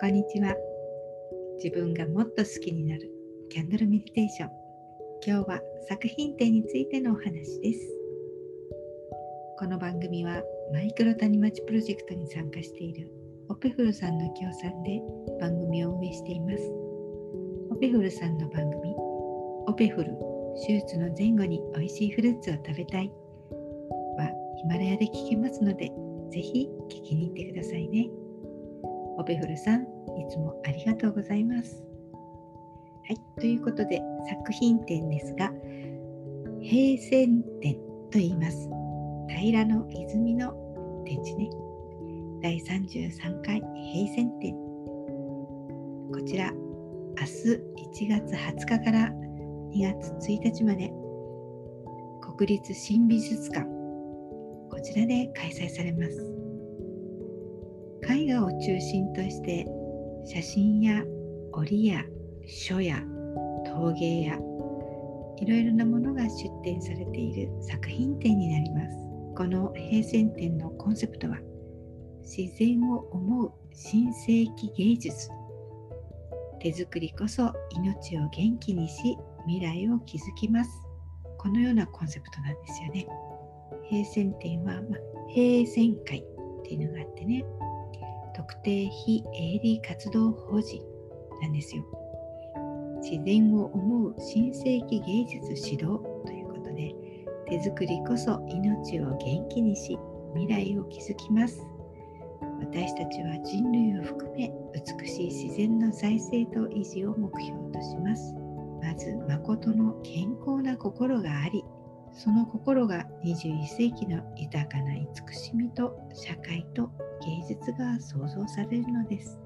こんにちは。自分がもっと好きになる。キャンドルメディテーション今日は作品展についてのお話です。この番組はマイクロ谷町プロジェクトに参加しているオペフルさんの協賛で番組を運営しています。オペフルさんの番組オペフル手術の前後に美味しいフルーツを食べたいはヒマラヤで聞けますのでぜひ聞きに行ってくださいね。オペフルさん、いつもありがとうございます。はい、ということで作品展ですが、平線展と言います。平の泉の展示ね。第33回平線展。こちら、明日1月20日から2月1日まで国立新美術館こちらで開催されます絵画を中心として写真や織や書や陶芸やいろいろなものが出展されている作品展になります。この平線展のコンセプトは自然を思う新世紀芸術手作りこそ命を元気にし未来を築きます。このようなコンセプトなんですよね。平線展は、ま平線会っていうのがあってね。特定非営利活動法人なんですよ。自然を思う新世紀芸術指導ということで手作りこそ命を元気にし未来を築きます。私たちは人類を含め美しい自然の再生と維持を目標とします。まず誠の健康な心がありその心が21世紀の豊かな慈しみと社会と芸術が創造されるのです。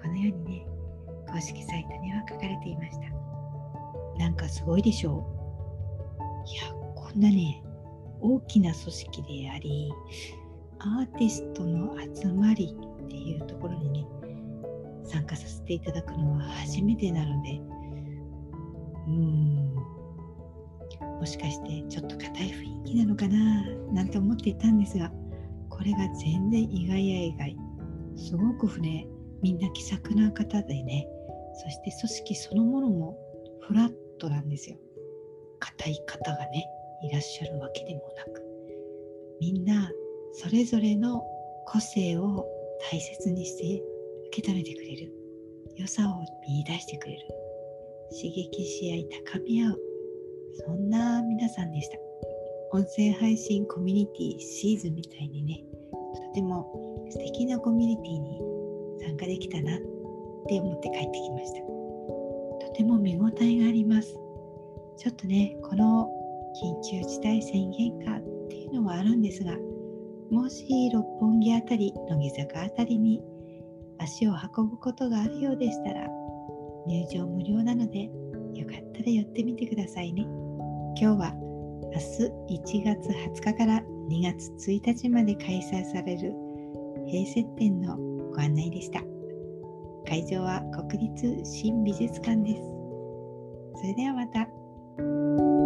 このようにね、公式サイトには書かれていました。なんかすごいでしょういや、こんなね、大きな組織であり、アーティストの集まりっていうところにね、参加させていただくのは初めてなので、うん、もしかしてちょっと硬い雰囲気なのかななんて思っていたんですがこれが全然意外や意外。すごくねみんな気さくな方でねそして組織そのものもフラットなんですよ。硬い方がねいらっしゃるわけでもなく。みんなそれぞれの個性を大切にして受け止めてくれる。良さを見いだしてくれる。刺激し合い高め合う。そんな皆さんでした。音声配信コミュニティシーズンみたいにね、とても素敵なコミュニティに参加できたなって思って帰ってきました。とても見応えがあります。ちょっとね、この緊急事態宣言下っていうのはあるんですが、もし六本木あたり、乃木坂あたりに足を運ぶことがあるようでしたら、入場無料なので、よかったら寄ってみてくださいね。今日は明日1月20日から2月1日まで開催される平成展のご案内でした。会場は国立新美術館です。それではまた。